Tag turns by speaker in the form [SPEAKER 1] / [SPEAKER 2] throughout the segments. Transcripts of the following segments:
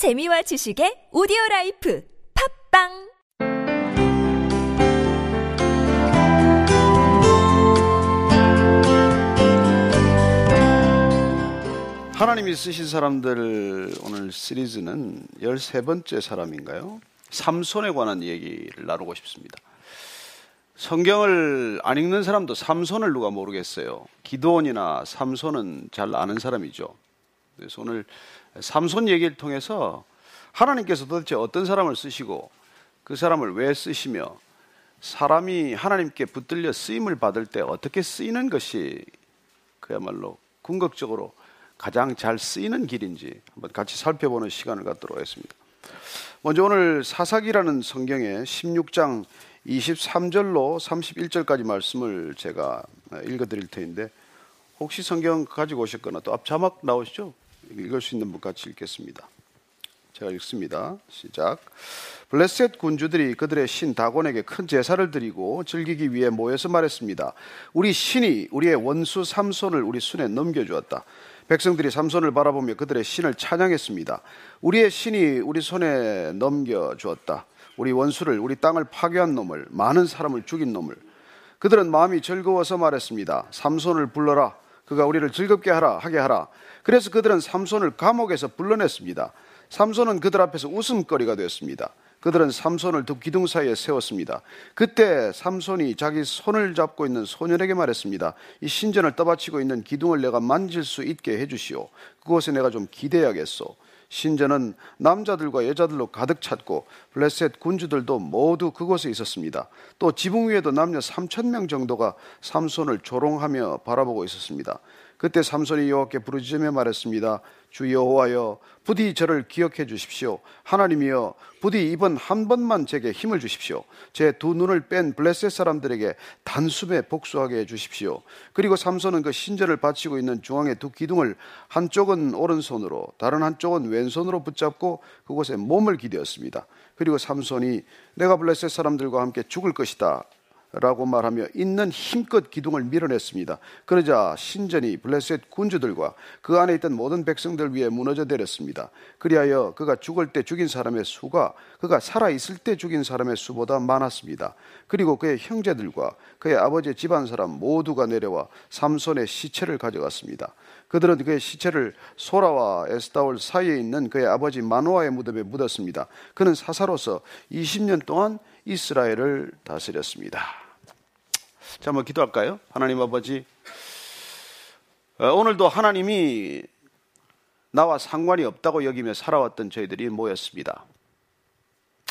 [SPEAKER 1] 재미와 지식의 오디오 라이프 팟빵
[SPEAKER 2] 하나님이 쓰신 사람들 오늘 시리즈는 13번째 사람인가요? 삼손에 관한 얘기를 나누고 싶습니다. 성경을 안 읽는 사람도 삼손을 누가 모르겠어요. 기드온이나 삼손은 잘 아는 사람이죠. 그래서 오늘 삼손 얘기를 통해서 하나님께서 도대체 어떤 사람을 쓰시고 그 사람을 왜 쓰시며 사람이 하나님께 붙들려 쓰임을 받을 때 어떻게 쓰이는 것이 그야말로 궁극적으로 가장 잘 쓰이는 길인지 한번 같이 살펴보는 시간을 갖도록 하겠습니다. 먼저 오늘 사사기라는 성경의 16장 23절로 31절까지 말씀을 제가 읽어 드릴 터인데 혹시 성경 가지고 오셨거나 또 앞 자막 나오시죠? 읽을 수 있는 분 같이 읽겠습니다. 제가 읽습니다. 시작. 블레셋 군주들이 그들의 신 다곤에게 큰 제사를 드리고 즐기기 위해 모여서 말했습니다. 우리 신이 우리의 원수 삼손을 우리 손에 넘겨주었다. 백성들이 삼손을 바라보며 그들의 신을 찬양했습니다. 우리의 신이 우리 손에 넘겨주었다. 우리 원수를 우리 땅을 파괴한 놈을 많은 사람을 죽인 놈을 그들은 마음이 즐거워서 말했습니다. 삼손을 불러라. 그가 우리를 즐겁게 하라 하게 하라. 그래서 그들은 삼손을 감옥에서 불러냈습니다. 삼손은 그들 앞에서 웃음거리가 되었습니다. 그들은 삼손을 두 기둥 사이에 세웠습니다. 그때 삼손이 자기 손을 잡고 있는 소년에게 말했습니다. 이 신전을 떠받치고 있는 기둥을 내가 만질 수 있게 해주시오. 그곳에 내가 좀 기대야겠소. 신전은 남자들과 여자들로 가득 찼고 블레셋 군주들도 모두 그곳에 있었습니다. 또 지붕 위에도 남녀 3천 명 정도가 삼손을 조롱하며 바라보고 있었습니다. 그때 삼손이 여호와께 부르짖으며 말했습니다. 주 여호와여 부디 저를 기억해 주십시오. 하나님이여 부디 이번 한 번만 제게 힘을 주십시오. 제 두 눈을 뺀 블레셋 사람들에게 단숨에 복수하게 해 주십시오. 그리고 삼손은 그 신전을 바치고 있는 중앙의 두 기둥을 한쪽은 오른손으로 다른 한쪽은 왼손으로 붙잡고 그곳에 몸을 기대었습니다. 그리고 삼손이 내가 블레셋 사람들과 함께 죽을 것이다. 라고 말하며 있는 힘껏 기둥을 밀어냈습니다. 그러자 신전이 블레셋 군주들과 그 안에 있던 모든 백성들 위에 무너져 내렸습니다. 그리하여 그가 죽을 때 죽인 사람의 수가 그가 살아 있을 때 죽인 사람의 수보다 많았습니다. 그리고 그의 형제들과 그의 아버지 집안 사람 모두가 내려와 삼손의 시체를 가져갔습니다. 그들은 그의 시체를 소라와 에스타올 사이에 있는 그의 아버지 마노아의 무덤에 묻었습니다. 그는 사사로서 20년 동안 이스라엘을 다스렸습니다. 자, 한번 기도할까요? 하나님 아버지, 어, 오늘도 하나님이 나와 상관이 없다고 여기며 살아왔던 저희들이 모였습니다.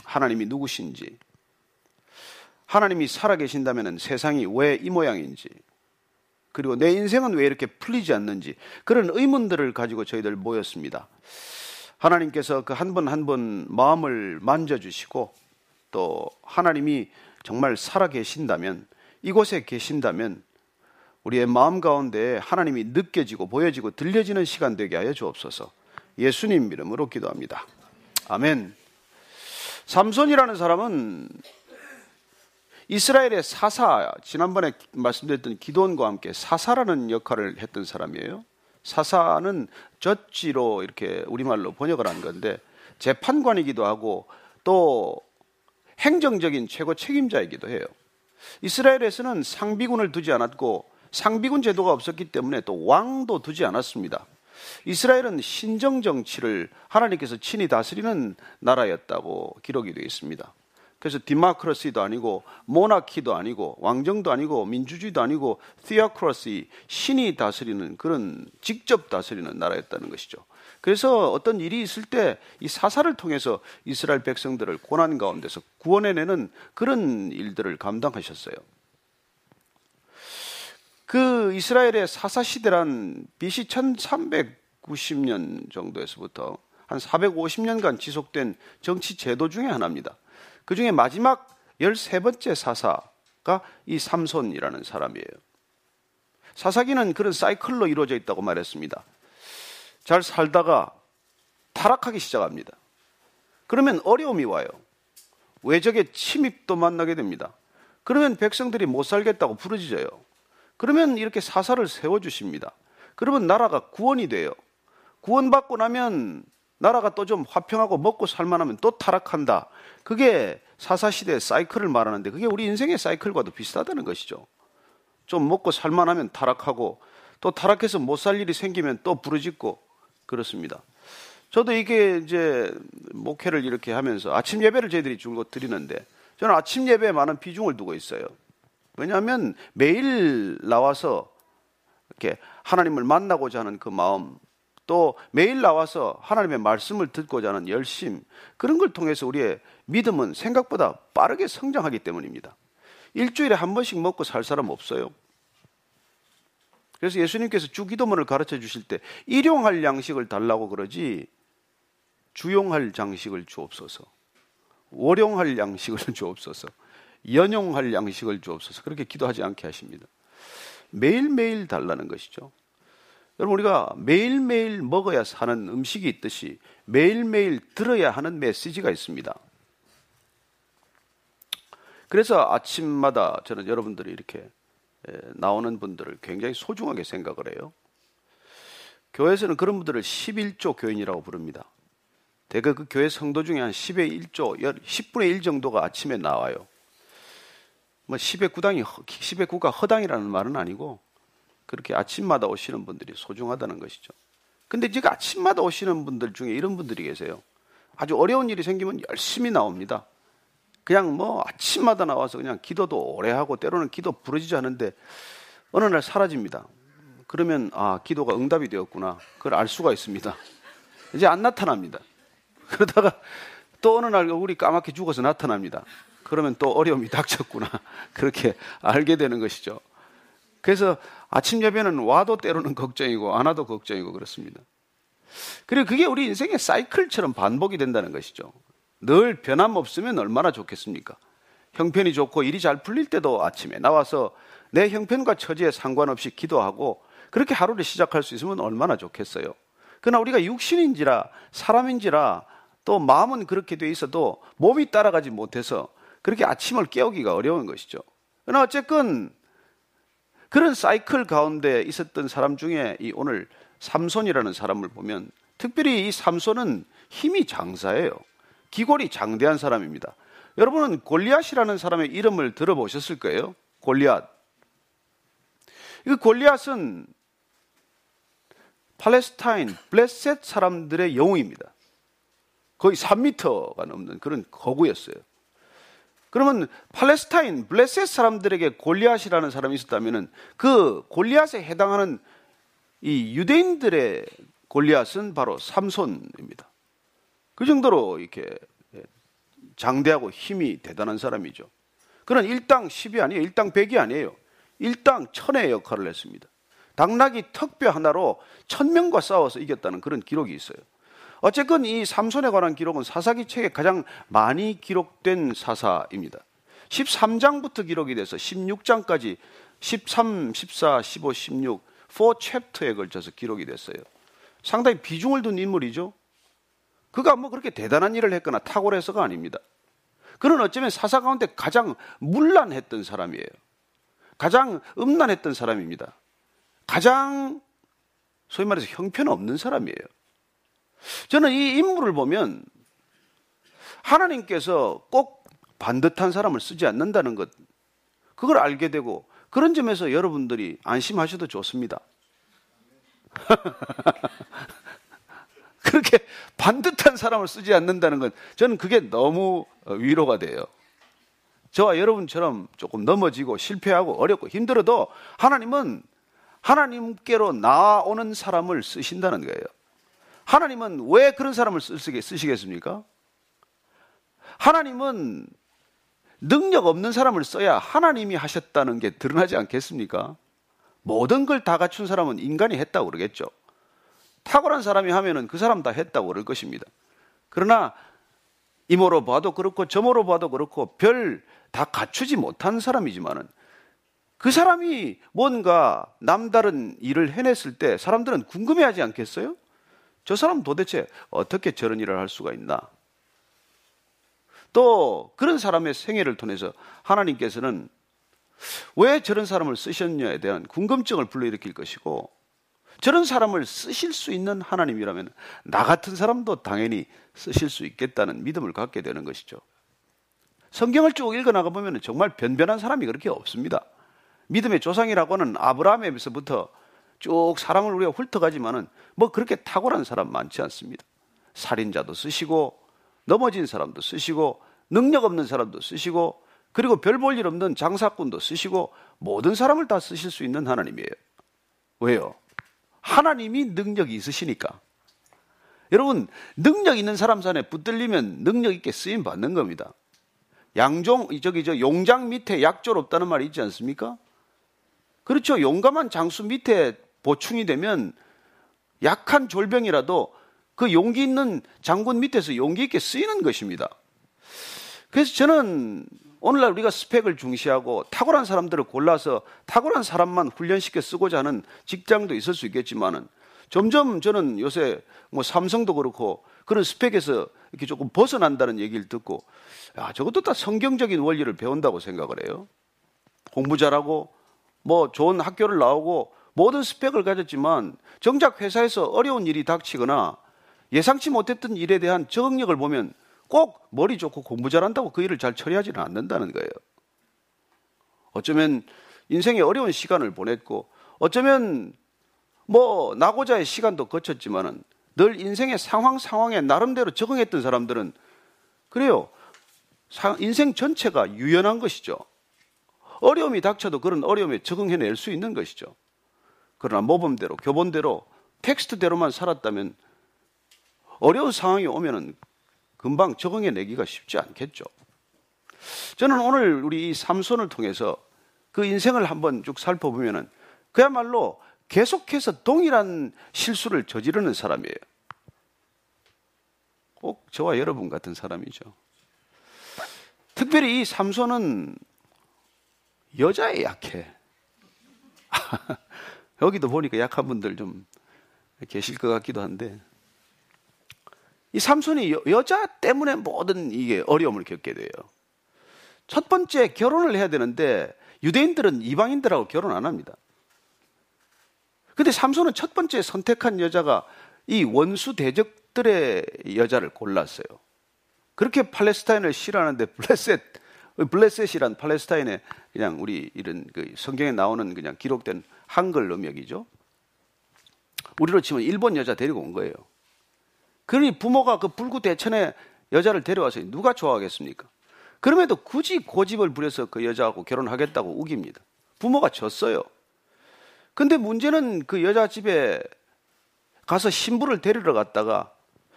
[SPEAKER 2] 하나님이 누구신지, 하나님이 살아계신다면 세상이 왜 이 모양인지, 그리고 내 인생은 왜 이렇게 풀리지 않는지, 그런 의문들을 가지고 저희들 모였습니다. 하나님께서 그 한 번 한 번 마음을 만져주시고, 또 하나님이 정말 살아계신다면, 이곳에 계신다면, 우리의 마음 가운데 하나님이 느껴지고 보여지고 들려지는 시간 되게 하여 주옵소서. 예수님 이름으로 기도합니다. 아멘. 삼손이라는 사람은 이스라엘의 사사, 지난번에 말씀드렸던 기도원과 함께 사사라는 역할을 했던 사람이에요. 사사는 젖지로 이렇게 우리말로 번역을 한 건데 재판관이기도 하고 또 행정적인 최고 책임자이기도 해요. 이스라엘에서는 상비군을 두지 않았고 상비군 제도가 없었기 때문에 또 왕도 두지 않았습니다. 이스라엘은 신정 정치를 하나님께서 친히 다스리는 나라였다고 기록이 되어 있습니다. 그래서 디마크러시도 아니고 모나키도 아니고 왕정도 아니고 민주주의도 아니고 티아크러시 신이 다스리는 그런 직접 다스리는 나라였다는 것이죠. 그래서 어떤 일이 있을 때 이 사사를 통해서 이스라엘 백성들을 고난 가운데서 구원해내는 그런 일들을 감당하셨어요. 그 이스라엘의 사사 시대란 BC 1390년 정도에서부터 한 450년간 지속된 정치 제도 중의 하나입니다. 그 중에 마지막 13번째 사사가 이 삼손이라는 사람이에요. 사사기는 그런 사이클로 이루어져 있다고 말했습니다. 잘 살다가 타락하기 시작합니다. 그러면 어려움이 와요. 외적의 침입도 만나게 됩니다. 그러면 백성들이 못 살겠다고 부르짖어요. 그러면 이렇게 사사를 세워주십니다. 그러면 나라가 구원이 돼요. 구원받고 나면 나라가 또 좀 화평하고 먹고 살만하면 또 타락한다. 그게 사사시대의 사이클을 말하는데 그게 우리 인생의 사이클과도 비슷하다는 것이죠. 좀 먹고 살만하면 타락하고 또 타락해서 못 살 일이 생기면 또 부르짖고 그렇습니다. 저도 이게 이제 목회를 이렇게 하면서 아침 예배를 저희들이 줄곧 드리는데 저는 아침 예배에 많은 비중을 두고 있어요. 왜냐하면 매일 나와서 이렇게 하나님을 만나고자 하는 그 마음 또 매일 나와서 하나님의 말씀을 듣고자 하는 열심 그런 걸 통해서 우리의 믿음은 생각보다 빠르게 성장하기 때문입니다. 일주일에 한 번씩 먹고 살 사람 없어요. 그래서 예수님께서 주기도문을 가르쳐 주실 때 일용할 양식을 달라고 그러지 주용할 장식을 주옵소서. 월용할 양식을 주옵소서. 연용할 양식을 주옵소서. 그렇게 기도하지 않게 하십니다. 매일매일 달라는 것이죠. 여러분 우리가 매일매일 먹어야 사는 음식이 있듯이 매일매일 들어야 하는 메시지가 있습니다. 그래서 아침마다 저는 여러분들이 이렇게 나오는 분들을 굉장히 소중하게 생각을 해요. 교회에서는 그런 분들을 11조 교인이라고 부릅니다. 대개 그 교회 성도 중에 한 10의 1조, 10분의 1 정도가 아침에 나와요. 뭐 10의 9당이, 10의 9가 허당이라는 말은 아니고 그렇게 아침마다 오시는 분들이 소중하다는 것이죠. 근데 지금 아침마다 오시는 분들 중에 이런 분들이 계세요. 아주 어려운 일이 생기면 열심히 나옵니다. 그냥 뭐 아침마다 나와서 그냥 기도도 오래 하고 때로는 기도 부르지지 않은데 어느 날 사라집니다. 그러면 아, 기도가 응답이 되었구나. 그걸 알 수가 있습니다. 이제 안 나타납니다. 그러다가 또 어느 날 얼굴이 까맣게 죽어서 나타납니다. 그러면 또 어려움이 닥쳤구나. 그렇게 알게 되는 것이죠. 그래서 아침 예배는 와도 때로는 걱정이고 안 와도 걱정이고 그렇습니다. 그리고 그게 우리 인생의 사이클처럼 반복이 된다는 것이죠. 늘 변함없으면 얼마나 좋겠습니까? 형편이 좋고 일이 잘 풀릴 때도 아침에 나와서 내 형편과 처지에 상관없이 기도하고 그렇게 하루를 시작할 수 있으면 얼마나 좋겠어요. 그러나 우리가 육신인지라 사람인지라 또 마음은 그렇게 돼 있어도 몸이 따라가지 못해서 그렇게 아침을 깨우기가 어려운 것이죠. 그러나 어쨌건 그런 사이클 가운데 있었던 사람 중에 이 오늘 삼손이라는 사람을 보면 특별히 이 삼손은 힘이 장사예요. 기골이 장대한 사람입니다. 여러분은 골리앗이라는 사람의 이름을 들어보셨을 거예요. 골리앗. 이 골리앗은 팔레스타인, 블레셋 사람들의 영웅입니다. 거의 3미터가 넘는 그런 거구였어요. 그러면 팔레스타인, 블레셋 사람들에게 골리앗이라는 사람이 있었다면 그 골리앗에 해당하는 이 유대인들의 골리앗은 바로 삼손입니다. 그 정도로 이렇게 장대하고 힘이 대단한 사람이죠. 그는 일당 10이 아니에요. 일당 100이 아니에요. 일당 천의 역할을 했습니다. 당나귀 턱뼈 하나로 천명과 싸워서 이겼다는 그런 기록이 있어요. 어쨌건 이 삼손에 관한 기록은 사사기 책에 가장 많이 기록된 사사입니다. 13장부터 기록이 돼서 16장까지 13, 14, 15, 16, 4 챕터에 걸쳐서 기록이 됐어요. 상당히 비중을 둔 인물이죠. 그가 뭐 그렇게 대단한 일을 했거나 탁월해서가 아닙니다. 그는 어쩌면 사사 가운데 가장 문란했던 사람이에요. 가장 음란했던 사람입니다. 가장 소위 말해서 형편없는 사람이에요. 저는 이 인물을 보면 하나님께서 꼭 반듯한 사람을 쓰지 않는다는 것, 그걸 알게 되고 그런 점에서 여러분들이 안심하셔도 좋습니다. 그렇게 반듯한 사람을 쓰지 않는다는 건 저는 그게 너무 위로가 돼요. 저와 여러분처럼 조금 넘어지고 실패하고 어렵고 힘들어도 하나님은 하나님께로 나아오는 사람을 쓰신다는 거예요. 하나님은 왜 그런 사람을 쓰시겠습니까? 하나님은 능력 없는 사람을 써야 하나님이 하셨다는 게 드러나지 않겠습니까? 모든 걸 다 갖춘 사람은 인간이 했다고 그러겠죠. 탁월한 사람이 하면은 그 사람 다 했다고 그럴 것입니다. 그러나 이모로 봐도 그렇고 저모로 봐도 그렇고 별 다 갖추지 못한 사람이지만은 그 사람이 뭔가 남다른 일을 해냈을 때 사람들은 궁금해하지 않겠어요? 저 사람 도대체 어떻게 저런 일을 할 수가 있나? 또 그런 사람의 생애를 통해서 하나님께서는 왜 저런 사람을 쓰셨냐에 대한 궁금증을 불러일으킬 것이고 저런 사람을 쓰실 수 있는 하나님이라면 나 같은 사람도 당연히 쓰실 수 있겠다는 믿음을 갖게 되는 것이죠. 성경을 쭉 읽어나가 보면 정말 변변한 사람이 그렇게 없습니다. 믿음의 조상이라고 하는 아브라함에서부터 쭉 사람을 우리가 훑어가지만은 뭐 그렇게 탁월한 사람 많지 않습니다. 살인자도 쓰시고 넘어진 사람도 쓰시고 능력 없는 사람도 쓰시고 그리고 별 볼 일 없는 장사꾼도 쓰시고 모든 사람을 다 쓰실 수 있는 하나님이에요. 왜요? 하나님이 능력이 있으시니까. 여러분, 능력 있는 사람 산에 붙들리면 능력 있게 쓰임 받는 겁니다. 양종, 저기 저 용장 밑에 약졸 없다는 말이 있지 않습니까? 그렇죠. 용감한 장수 밑에 보충이 되면 약한 졸병이라도 그 용기 있는 장군 밑에서 용기 있게 쓰이는 것입니다. 그래서 저는 오늘날 우리가 스펙을 중시하고 탁월한 사람들을 골라서 탁월한 사람만 훈련시켜 쓰고자 하는 직장도 있을 수 있겠지만은 점점 저는 요새 뭐 삼성도 그렇고 그런 스펙에서 이렇게 조금 벗어난다는 얘기를 듣고 야, 저것도 다 성경적인 원리를 배운다고 생각을 해요. 공부 잘하고 뭐 좋은 학교를 나오고 모든 스펙을 가졌지만 정작 회사에서 어려운 일이 닥치거나 예상치 못했던 일에 대한 적응력을 보면 꼭 머리 좋고 공부 잘한다고 그 일을 잘 처리하지는 않는다는 거예요. 어쩌면 인생의 어려운 시간을 보냈고 어쩌면 뭐 나고자의 시간도 거쳤지만은 늘 인생의 상황 상황에 나름대로 적응했던 사람들은 그래요. 인생 전체가 유연한 것이죠. 어려움이 닥쳐도 그런 어려움에 적응해낼 수 있는 것이죠. 그러나 모범대로, 교본대로, 텍스트대로만 살았다면 어려운 상황이 오면은 금방 적응해 내기가 쉽지 않겠죠. 저는 오늘 우리 이 삼손을 통해서 그 인생을 한번 쭉 살펴보면은 그야말로 계속해서 동일한 실수를 저지르는 사람이에요. 꼭 저와 여러분 같은 사람이죠. 특별히 이 삼손은 여자에 약해. 여기도 보니까 약한 분들 좀 계실 것 같기도 한데 이 삼손이 여, 자 때문에 모든 이게 어려움을 겪게 돼요. 첫 번째 결혼을 해야 되는데 유대인들은 이방인들하고 결혼 안 합니다. 근데 삼손은 첫 번째 선택한 여자가 이 원수 대적들의 여자를 골랐어요. 그렇게 팔레스타인을 싫어하는데 블레셋 블레셋이란 팔레스타인의 그냥 우리 이런 그 성경에 나오는 그냥 기록된 한글 음역이죠. 우리로 치면 일본 여자 데리고 온 거예요. 그러니 부모가 그 불구 대천에 여자를 데려와서 누가 좋아하겠습니까? 그럼에도 굳이 고집을 부려서 그 여자하고 결혼하겠다고 우깁니다. 부모가 졌어요. 근데 문제는 그 여자 집에 가서 신부를 데리러 갔다가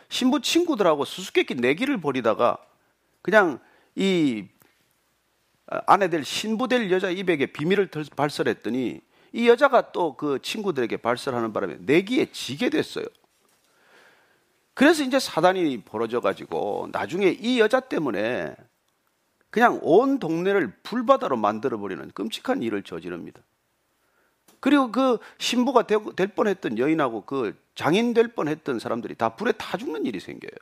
[SPEAKER 2] 신부 친구들하고 수수께끼 내기를 벌이다가 그냥 이 아내 될 신부 될 여자 입에게 비밀을 발설했더니 이 여자가 또 그 친구들에게 발설하는 바람에 내기에 지게 됐어요. 그래서 이제 사단이 벌어져 가지고 나중에 이 여자 때문에 그냥 온 동네를 불바다로 만들어 버리는 끔찍한 일을 저지릅니다. 그리고 그 신부가 될 뻔했던 여인하고 그 장인 될 뻔했던 사람들이 다 불에 타 죽는 일이 생겨요.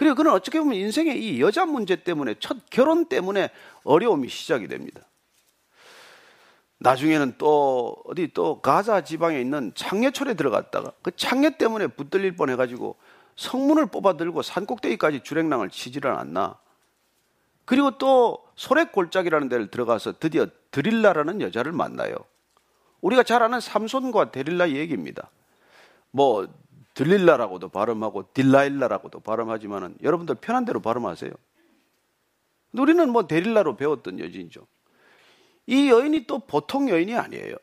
[SPEAKER 2] 그리고 그는 어떻게 보면 인생의 이 여자 문제 때문에 첫 결혼 때문에 어려움이 시작이 됩니다. 나중에는 또 어디 또 가자 지방에 있는 창녀촌에 들어갔다가 그 창녀 때문에 붙들릴 뻔 해가지고 성문을 뽑아들고 산꼭대기까지 주랭랑을 치지를 않나. 그리고 또 소래골짜기라는 데를 들어가서 드디어 드릴라라는 여자를 만나요. 우리가 잘 아는 삼손과 데릴라 얘기입니다. 뭐 들릴라라고도 발음하고 딜라일라라고도 발음하지만은 여러분들 편한 대로 발음하세요. 우리는 뭐 데릴라로 배웠던 여진이죠. 이 여인이 또 보통 여인이 아니에요.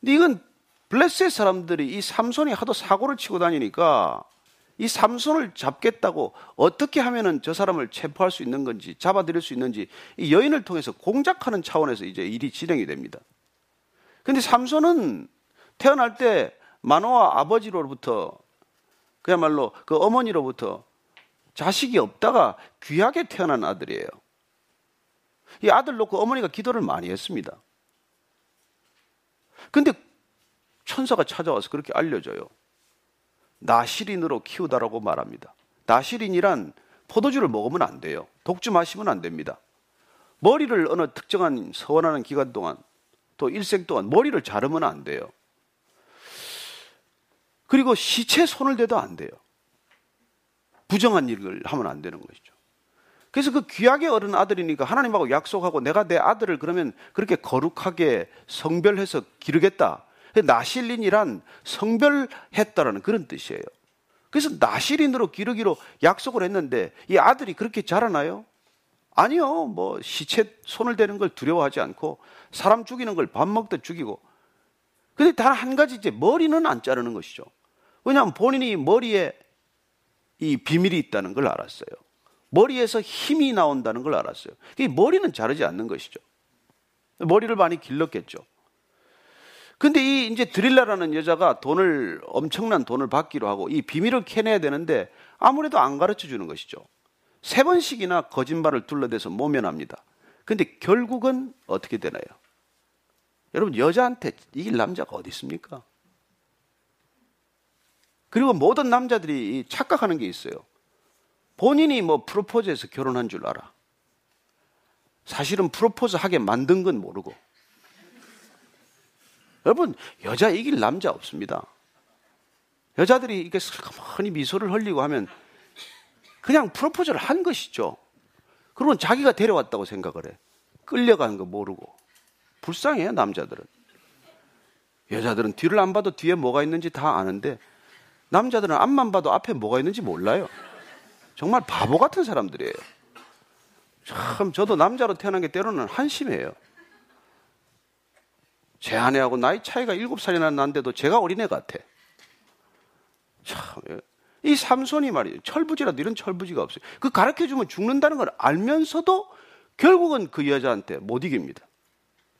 [SPEAKER 2] 근데 이건 블레셋 사람들이 이 삼손이 하도 사고를 치고 다니니까 이 삼손을 잡겠다고 어떻게 하면은 저 사람을 체포할 수 있는 건지 잡아들일 수 있는지 이 여인을 통해서 공작하는 차원에서 이제 일이 진행이 됩니다. 근데 삼손은 태어날 때 마노아 아버지로부터 그야말로 그 어머니로부터 자식이 없다가 귀하게 태어난 아들이에요. 이 아들 놓고 어머니가 기도를 많이 했습니다. 근데 천사가 찾아와서 그렇게 알려줘요. 나시린으로 키우다라고 말합니다. 나시린이란 포도주를 먹으면 안 돼요. 독주 마시면 안 됩니다. 머리를 어느 특정한 서원하는 기간 동안 또 일생 동안 머리를 자르면 안 돼요. 그리고 시체 손을 대도 안 돼요. 부정한 일을 하면 안 되는 것이죠. 그래서 그 귀하게 어른 아들이니까 하나님하고 약속하고 내가 내 아들을 그러면 그렇게 거룩하게 성별해서 기르겠다. 나실린이란 성별했다라는 그런 뜻이에요. 그래서 나실인으로 기르기로 약속을 했는데 이 아들이 그렇게 자라나요? 아니요. 뭐 시체 손을 대는 걸 두려워하지 않고 사람 죽이는 걸 밥 먹듯 죽이고. 근데 단 한 가지 이제 머리는 안 자르는 것이죠. 왜냐하면 본인이 머리에 이 비밀이 있다는 걸 알았어요. 머리에서 힘이 나온다는 걸 알았어요. 머리는 자르지 않는 것이죠. 머리를 많이 길렀겠죠. 근데 이 이제 드릴라라는 여자가 돈을 엄청난 돈을 받기로 하고 이 비밀을 캐내야 되는데 아무래도 안 가르쳐 주는 것이죠. 세 번씩이나 거짓말을 둘러대서 모면합니다. 근데 결국은 어떻게 되나요? 여러분 여자한테 이길 남자가 어디 있습니까? 그리고 모든 남자들이 착각하는 게 있어요. 본인이 뭐 프로포즈해서 결혼한 줄 알아. 사실은 프로포즈 하게 만든 건 모르고. 여러분, 여자 이길 남자 없습니다. 여자들이 이렇게 슬그머니 미소를 흘리고 하면 그냥 프로포즈를 한 것이죠. 그러면 자기가 데려왔다고 생각을 해. 끌려가는 거 모르고. 불쌍해요, 남자들은. 여자들은 뒤를 안 봐도 뒤에 뭐가 있는지 다 아는데 남자들은 앞만 봐도 앞에 뭐가 있는지 몰라요. 정말 바보 같은 사람들이에요. 참, 저도 남자로 태어난 게 때로는 한심해요. 제 아내하고 나이 차이가 7살이나 난데도 제가 어린애 같아. 참, 예. 이 삼손이 말이에요. 철부지라도 이런 철부지가 없어요. 그 가르쳐 주면 죽는다는 걸 알면서도 결국은 그 여자한테 못 이깁니다.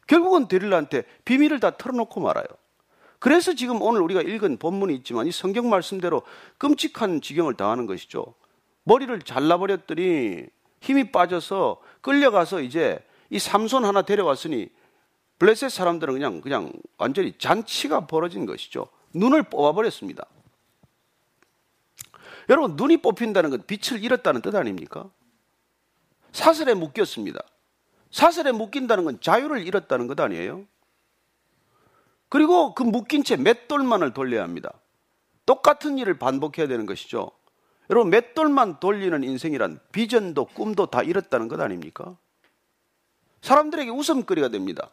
[SPEAKER 2] 결국은 데릴라한테 비밀을 다 털어놓고 말아요. 그래서 지금 오늘 우리가 읽은 본문이 있지만 이 성경 말씀대로 끔찍한 지경을 당하는 것이죠. 머리를 잘라버렸더니 힘이 빠져서 끌려가서 이제 이 삼손 하나 데려왔으니 블레셋 사람들은 그냥 그냥 완전히 잔치가 벌어진 것이죠. 눈을 뽑아버렸습니다. 여러분 눈이 뽑힌다는 건 빛을 잃었다는 뜻 아닙니까? 사슬에 묶였습니다. 사슬에 묶인다는 건 자유를 잃었다는 것 아니에요? 그리고 그 묶인 채 맷돌만을 돌려야 합니다. 똑같은 일을 반복해야 되는 것이죠. 여러분, 맷돌만 돌리는 인생이란 비전도 꿈도 다 잃었다는 것 아닙니까? 사람들에게 웃음거리가 됩니다.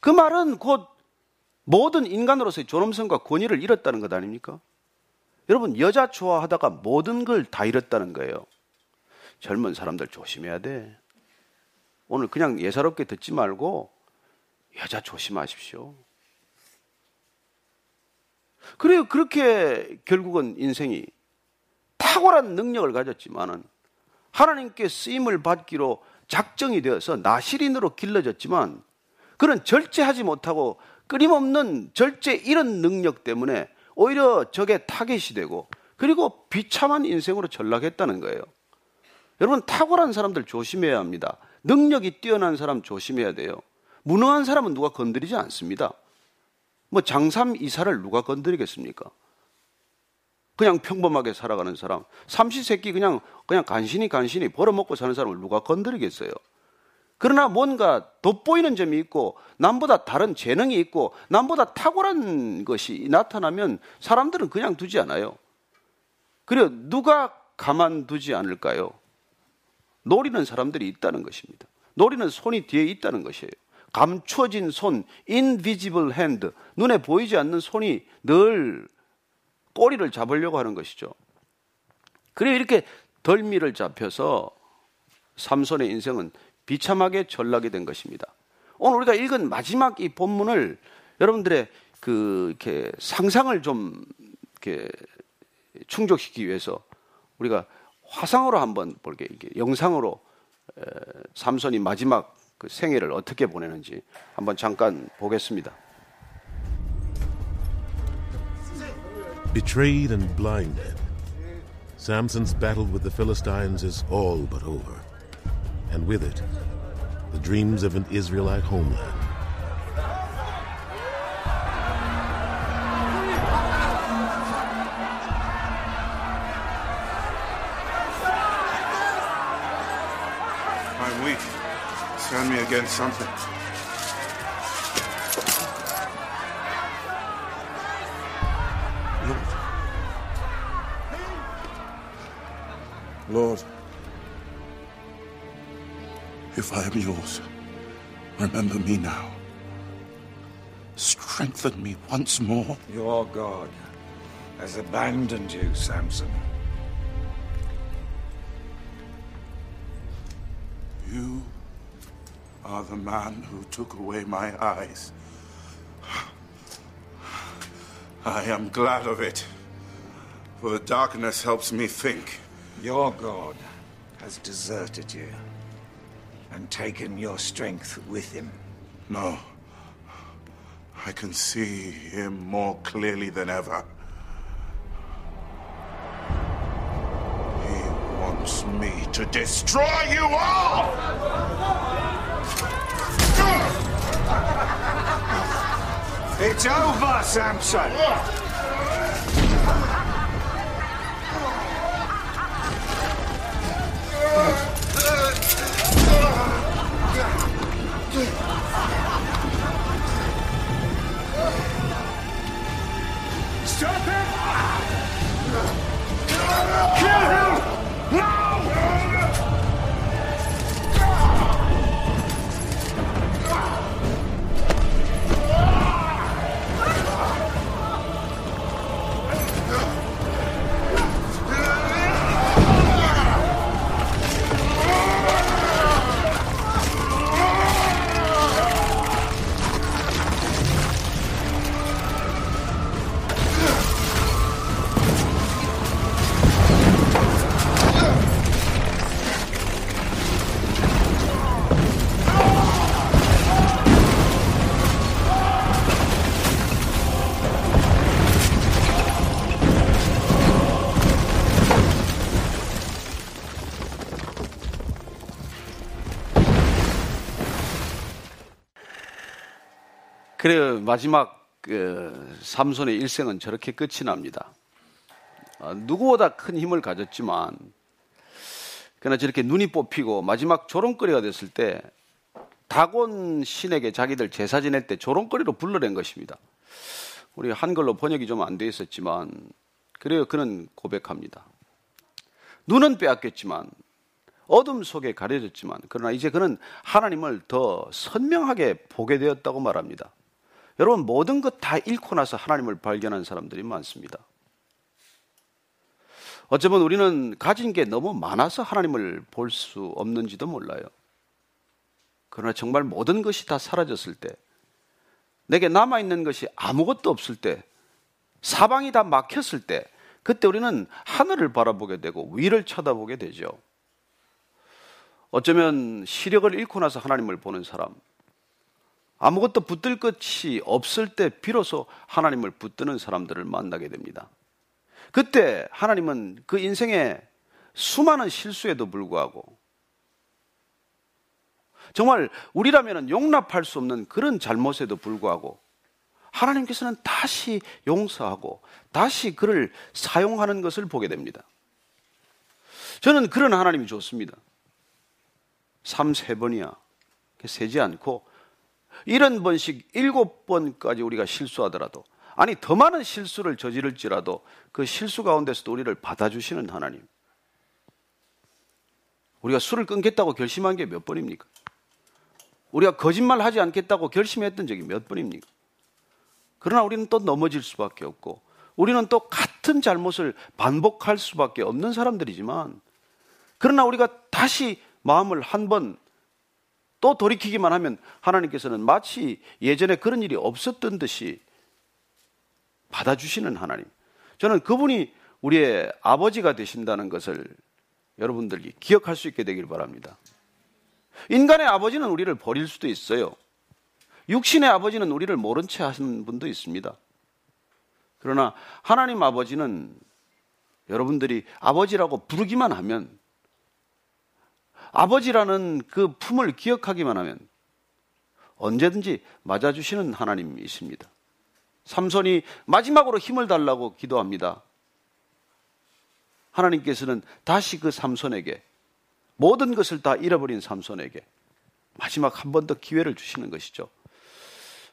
[SPEAKER 2] 그 말은 곧 모든 인간으로서의 존엄성과 권위를 잃었다는 것 아닙니까? 여러분, 여자 좋아하다가 모든 걸 다 잃었다는 거예요. 젊은 사람들 조심해야 돼. 오늘 그냥 예사롭게 듣지 말고 여자 조심하십시오. 그래요. 그렇게 결국은 인생이 탁월한 능력을 가졌지만은 하나님께 쓰임을 받기로 작정이 되어서 나시린으로 길러졌지만 그런 절제하지 못하고 끊임없는 절제 이런 능력 때문에 오히려 적의 타겟이 되고 그리고 비참한 인생으로 전락했다는 거예요. 여러분 탁월한 사람들 조심해야 합니다. 능력이 뛰어난 사람 조심해야 돼요. 무능한 사람은 누가 건드리지 않습니다. 뭐 장삼 이사를 누가 건드리겠습니까? 그냥 평범하게 살아가는 사람, 삼시세끼 그냥 그냥 간신히 간신히 벌어먹고 사는 사람을 누가 건드리겠어요? 그러나 뭔가 돋보이는 점이 있고 남보다 다른 재능이 있고 남보다 탁월한 것이 나타나면 사람들은 그냥 두지 않아요. 그리고 누가 가만두지 않을까요? 노리는 사람들이 있다는 것입니다. 노리는 손이 뒤에 있다는 것이에요. 감춰진 손, invisible hand, 눈에 보이지 않는 손이 늘 꼬리를 잡으려고 하는 것이죠. 그래 이렇게 덜미를 잡혀서 삼손의 인생은 비참하게 전락이 된 것입니다. 오늘 우리가 읽은 마지막 이 본문을 여러분들의 그 이렇게 상상을 좀 이렇게 충족시키기 위해서 우리가 화상으로 한번 볼게 이게 영상으로 삼손이 마지막 그 생애를 어떻게 보내는지 한번 잠깐 보겠습니다.
[SPEAKER 3] Betrayed and blinded, Samson's battle with the Philistines is all but over. And with it, the dreams of an Israelite homeland.
[SPEAKER 4] against something. Lord, if I am yours, remember me now. Strengthen me once more.
[SPEAKER 5] Your God has abandoned you, Samson.
[SPEAKER 4] Are the man who took away my eyes. I am glad of it, for the darkness helps me think.
[SPEAKER 5] Your God has deserted you and taken your strength with him.
[SPEAKER 4] No. I can see him more clearly than ever. He wants me to destroy you all!
[SPEAKER 5] It's over, Samson! Stop him! Kill him!
[SPEAKER 2] 마지막 그 삼손의 일생은 저렇게 끝이 납니다. 아, 누구보다 큰 힘을 가졌지만 그러나 저렇게 눈이 뽑히고 마지막 조롱거리가 됐을 때 다곤 신에게 자기들 제사 지낼 때 조롱거리로 불러낸 것입니다. 우리 한글로 번역이 좀 안 돼 있었지만 그래요 그는 고백합니다. 눈은 빼앗겼지만 어둠 속에 가려졌지만 그러나 이제 그는 하나님을 더 선명하게 보게 되었다고 말합니다. 여러분 모든 것 다 잃고 나서 하나님을 발견한 사람들이 많습니다. 어쩌면 우리는 가진 게 너무 많아서 하나님을 볼 수 없는지도 몰라요. 그러나 정말 모든 것이 다 사라졌을 때, 내게 남아있는 것이 아무것도 없을 때, 사방이 다 막혔을 때, 그때 우리는 하늘을 바라보게 되고 위를 쳐다보게 되죠. 어쩌면 시력을 잃고 나서 하나님을 보는 사람, 아무것도 붙들 것이 없을 때 비로소 하나님을 붙드는 사람들을 만나게 됩니다. 그때 하나님은 그 인생의 수많은 실수에도 불구하고 정말 우리라면 용납할 수 없는 그런 잘못에도 불구하고 하나님께서는 다시 용서하고 다시 그를 사용하는 것을 보게 됩니다. 저는 그런 하나님이 좋습니다. 3, 세 번이야. 세지 않고 이런 번씩 일곱 번까지 우리가 실수하더라도 아니 더 많은 실수를 저지를지라도 그 실수 가운데서도 우리를 받아주시는 하나님. 우리가 술을 끊겠다고 결심한 게 몇 번입니까? 우리가 거짓말 하지 않겠다고 결심했던 적이 몇 번입니까? 그러나 우리는 또 넘어질 수밖에 없고 우리는 또 같은 잘못을 반복할 수밖에 없는 사람들이지만 그러나 우리가 다시 마음을 한 번 또 돌이키기만 하면 하나님께서는 마치 예전에 그런 일이 없었던 듯이 받아주시는 하나님. 저는 그분이 우리의 아버지가 되신다는 것을 여러분들이 기억할 수 있게 되길 바랍니다. 인간의 아버지는 우리를 버릴 수도 있어요. 육신의 아버지는 우리를 모른 채 하시는 분도 있습니다. 그러나 하나님 아버지는 여러분들이 아버지라고 부르기만 하면 아버지라는 그 품을 기억하기만 하면 언제든지 맞아주시는 하나님이 있습니다. 삼손이 마지막으로 힘을 달라고 기도합니다. 하나님께서는 다시 그 삼손에게 모든 것을 다 잃어버린 삼손에게 마지막 한 번 더 기회를 주시는 것이죠.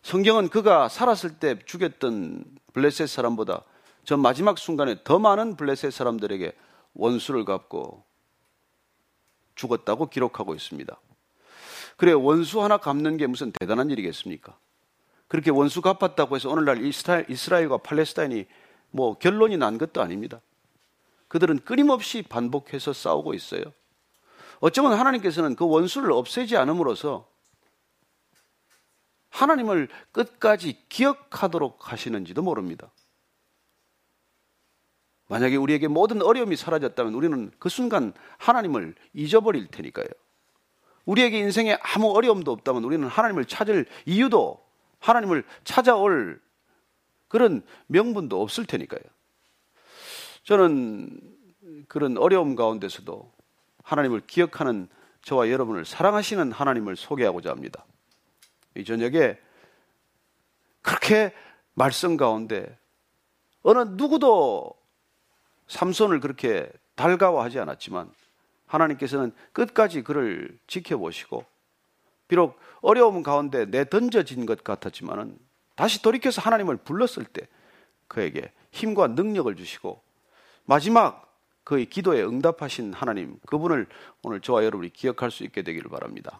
[SPEAKER 2] 성경은 그가 살았을 때 죽였던 블레셋 사람보다 저 마지막 순간에 더 많은 블레셋 사람들에게 원수를 갚고 죽었다고 기록하고 있습니다. 그래 원수 하나 갚는 게 무슨 대단한 일이겠습니까? 그렇게 원수 갚았다고 해서 오늘날 이스라엘, 이스라엘과 팔레스타인이 뭐 결론이 난 것도 아닙니다. 그들은 끊임없이 반복해서 싸우고 있어요. 어쩌면 하나님께서는 그 원수를 없애지 않음으로써 하나님을 끝까지 기억하도록 하시는지도 모릅니다. 만약에 우리에게 모든 어려움이 사라졌다면 우리는 그 순간 하나님을 잊어버릴 테니까요. 우리에게 인생에 아무 어려움도 없다면 우리는 하나님을 찾을 이유도 하나님을 찾아올 그런 명분도 없을 테니까요. 저는 그런 어려움 가운데서도 하나님을 기억하는 저와 여러분을 사랑하시는 하나님을 소개하고자 합니다. 이 저녁에 그렇게 말씀 가운데 어느 누구도 삼손을 그렇게 달가워하지 않았지만 하나님께서는 끝까지 그를 지켜보시고 비록 어려움 가운데 내던져진 것 같았지만은 다시 돌이켜서 하나님을 불렀을 때 그에게 힘과 능력을 주시고 마지막 그의 기도에 응답하신 하나님 그분을 오늘 저와 여러분이 기억할 수 있게 되기를 바랍니다.